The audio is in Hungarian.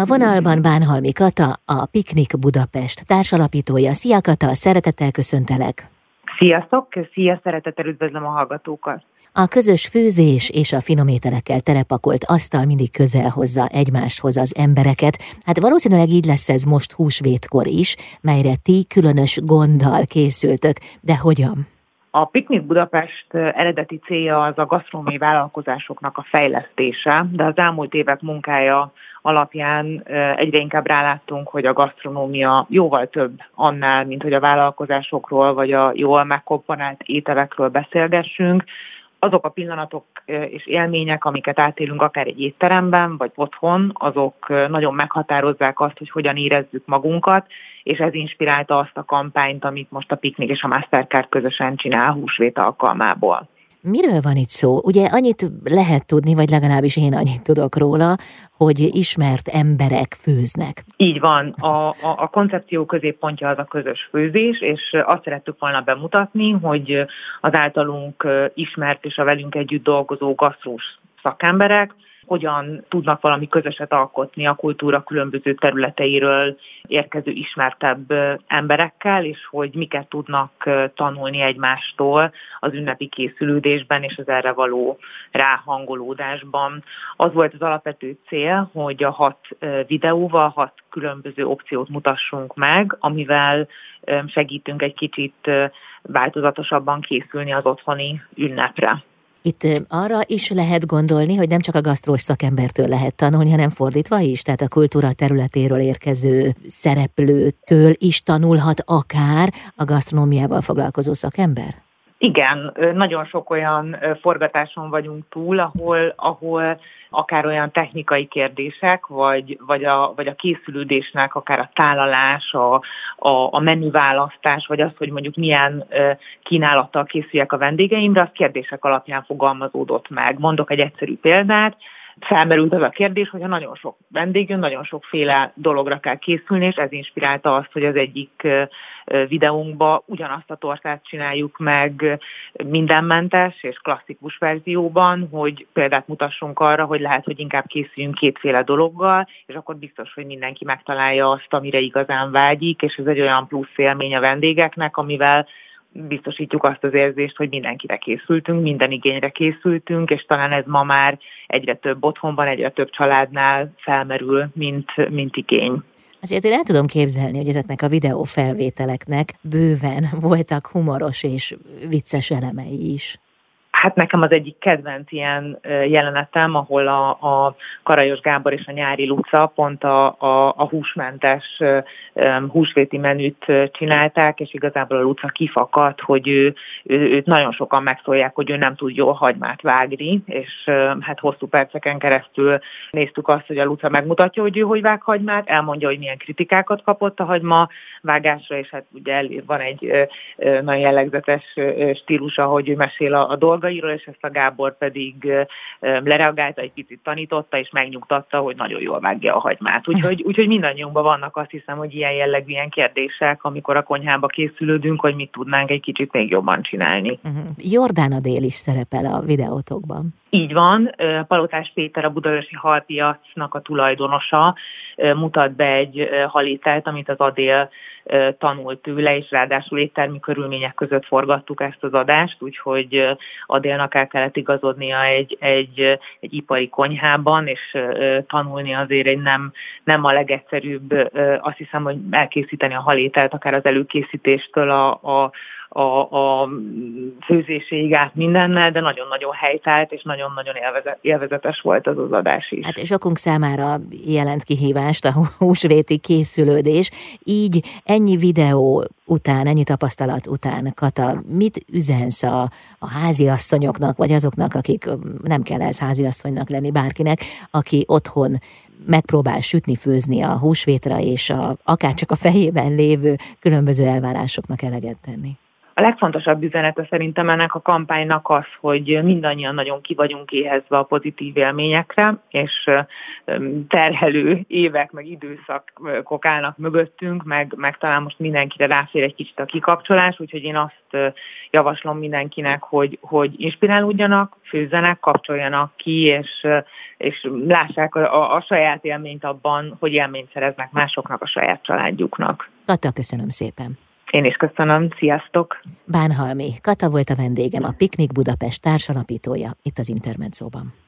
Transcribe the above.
A vonalban Bánhalmi Kata, a Piknik Budapest társalapítója. Szia Kata, szeretettel köszöntelek! Sziasztok, szia, szeretettel üdvözlöm a hallgatókat! A közös főzés és a finomételekkel telepakolt asztal mindig közel hozza egymáshoz az embereket. Hát valószínűleg így lesz ez most húsvétkor is, melyre ti különös gonddal készültök, de hogyan? A Piknik Budapest eredeti célja az a gasztronómiai vállalkozásoknak a fejlesztése, de az elmúlt évek munkája alapján egyre inkább ráláttunk, hogy a gasztronómia jóval több annál, mint hogy a vállalkozásokról vagy a jól megkomponált ételekről beszélgessünk, azok a pillanatok és élmények, amiket átélünk akár egy étteremben, vagy otthon, azok nagyon meghatározzák azt, hogy hogyan érezzük magunkat, és ez inspirálta azt a kampányt, amit most a Piknik és a Mastercard közösen csinál húsvét alkalmából. Miről van itt szó? Ugye annyit lehet tudni, vagy legalábbis én annyit tudok róla, hogy ismert emberek főznek. Így van. A, a, a koncepció középpontja az a közös főzés, és azt szerettük volna bemutatni, hogy az általunk ismert és a velünk együtt dolgozó gasztrós szakemberek hogyan tudnak valami közöset alkotni a kultúra különböző területeiről érkező ismertebb emberekkel, és hogy miket tudnak tanulni egymástól az ünnepi készülődésben és az erre való ráhangolódásban. Az volt az alapvető cél, hogy a hat videóval hat különböző opciót mutassunk meg, amivel segítünk egy kicsit változatosabban készülni az otthoni ünnepre. Itt arra is lehet gondolni, hogy nem csak a gasztrós szakembertől lehet tanulni, hanem fordítva is, tehát a kultúra területéről érkező szereplőtől is tanulhat akár a gasztronómiával foglalkozó szakember? Igen, nagyon sok olyan forgatáson vagyunk túl, ahol, ahol akár olyan technikai kérdések, vagy, vagy, a, vagy a készülődésnek, akár a tálalás, a, a, a menüválasztás, vagy az, hogy mondjuk milyen kínálattal készüljek a vendégeimre, az kérdések alapján fogalmazódott meg. Mondok egy egyszerű példát, felmerült az a kérdés, hogyha nagyon sok vendég nagyon sokféle dologra kell készülni, és ez inspirálta azt, hogy az egyik videónkba ugyanazt a tortát csináljuk meg mindenmentes és klasszikus verzióban, hogy példát mutassunk arra, hogy lehet, hogy inkább készüljünk kétféle dologgal, és akkor biztos, hogy mindenki megtalálja azt, amire igazán vágyik, és ez egy olyan plusz élmény a vendégeknek, amivel biztosítjuk azt az érzést, hogy mindenkire készültünk, minden igényre készültünk, és talán ez ma már egyre több otthonban, egyre több családnál felmerül, mint, mint igény. Azért én el tudom képzelni, hogy ezeknek a videófelvételeknek bőven voltak humoros és vicces elemei is. Hát nekem az egyik kedvenc ilyen jelenetem, ahol a, a Karajos Gábor és a Nyári Luca pont a, a, a húsmentes húsvéti menüt csinálták, és igazából a Luca kifakadt, hogy ő, ő, őt nagyon sokan megszólják, hogy ő nem tud jól hagymát vágni, és hát hosszú perceken keresztül néztük azt, hogy a Luca megmutatja, hogy ő hogy vág hagymát, elmondja, hogy milyen kritikákat kapott a hagyma vágásra, és hát ugye van egy nagyon jellegzetes stílusa, hogy ő mesél a, a dolgai, dolgairól, és ezt a Gábor pedig lereagálta, egy picit tanította, és megnyugtatta, hogy nagyon jól vágja a hagymát. Úgyhogy, úgyhogy mindannyiunkban vannak azt hiszem, hogy ilyen jellegű ilyen kérdések, amikor a konyhába készülődünk, hogy mit tudnánk egy kicsit még jobban csinálni. Uh-huh. Jordán Adél is szerepel a videótokban. Így van, Palotás Péter, a budaörsi halpiacnak a tulajdonosa mutat be egy halételt, amit az Adél tanult tőle, és ráadásul éttermi körülmények között forgattuk ezt az adást, úgyhogy Adélnak el kellett igazodnia egy, egy, egy ipari konyhában, és tanulni azért egy nem, nem a legegyszerűbb, azt hiszem, hogy elkészíteni a halételt, akár az előkészítéstől a, a a, a főzéséig át mindennel, de nagyon-nagyon helytált, és nagyon-nagyon élvezetes volt az az adás is. Hát sokunk számára jelent kihívást a húsvéti készülődés, így ennyi videó után, ennyi tapasztalat után, Kata, mit üzensz a, a háziasszonyoknak, vagy azoknak, akik nem kell ez háziasszonynak lenni bárkinek, aki otthon megpróbál sütni, főzni a húsvétra, és a, akár csak a fejében lévő különböző elvárásoknak eleget tenni? A legfontosabb üzenete szerintem ennek a kampánynak az, hogy mindannyian nagyon ki vagyunk éhezve a pozitív élményekre, és terhelő évek, meg időszakok állnak mögöttünk, meg, meg talán most mindenkire ráfér egy kicsit a kikapcsolás, úgyhogy én azt javaslom mindenkinek, hogy, hogy inspirálódjanak, főzzenek, kapcsoljanak ki, és, és lássák a, a saját élményt abban, hogy élményt szereznek másoknak, a saját családjuknak. Kata, köszönöm szépen! Én is köszönöm, sziasztok! Bánhalmi, Kata volt a vendégem, a Piknik Budapest társalapítója, itt az Intermedzóban.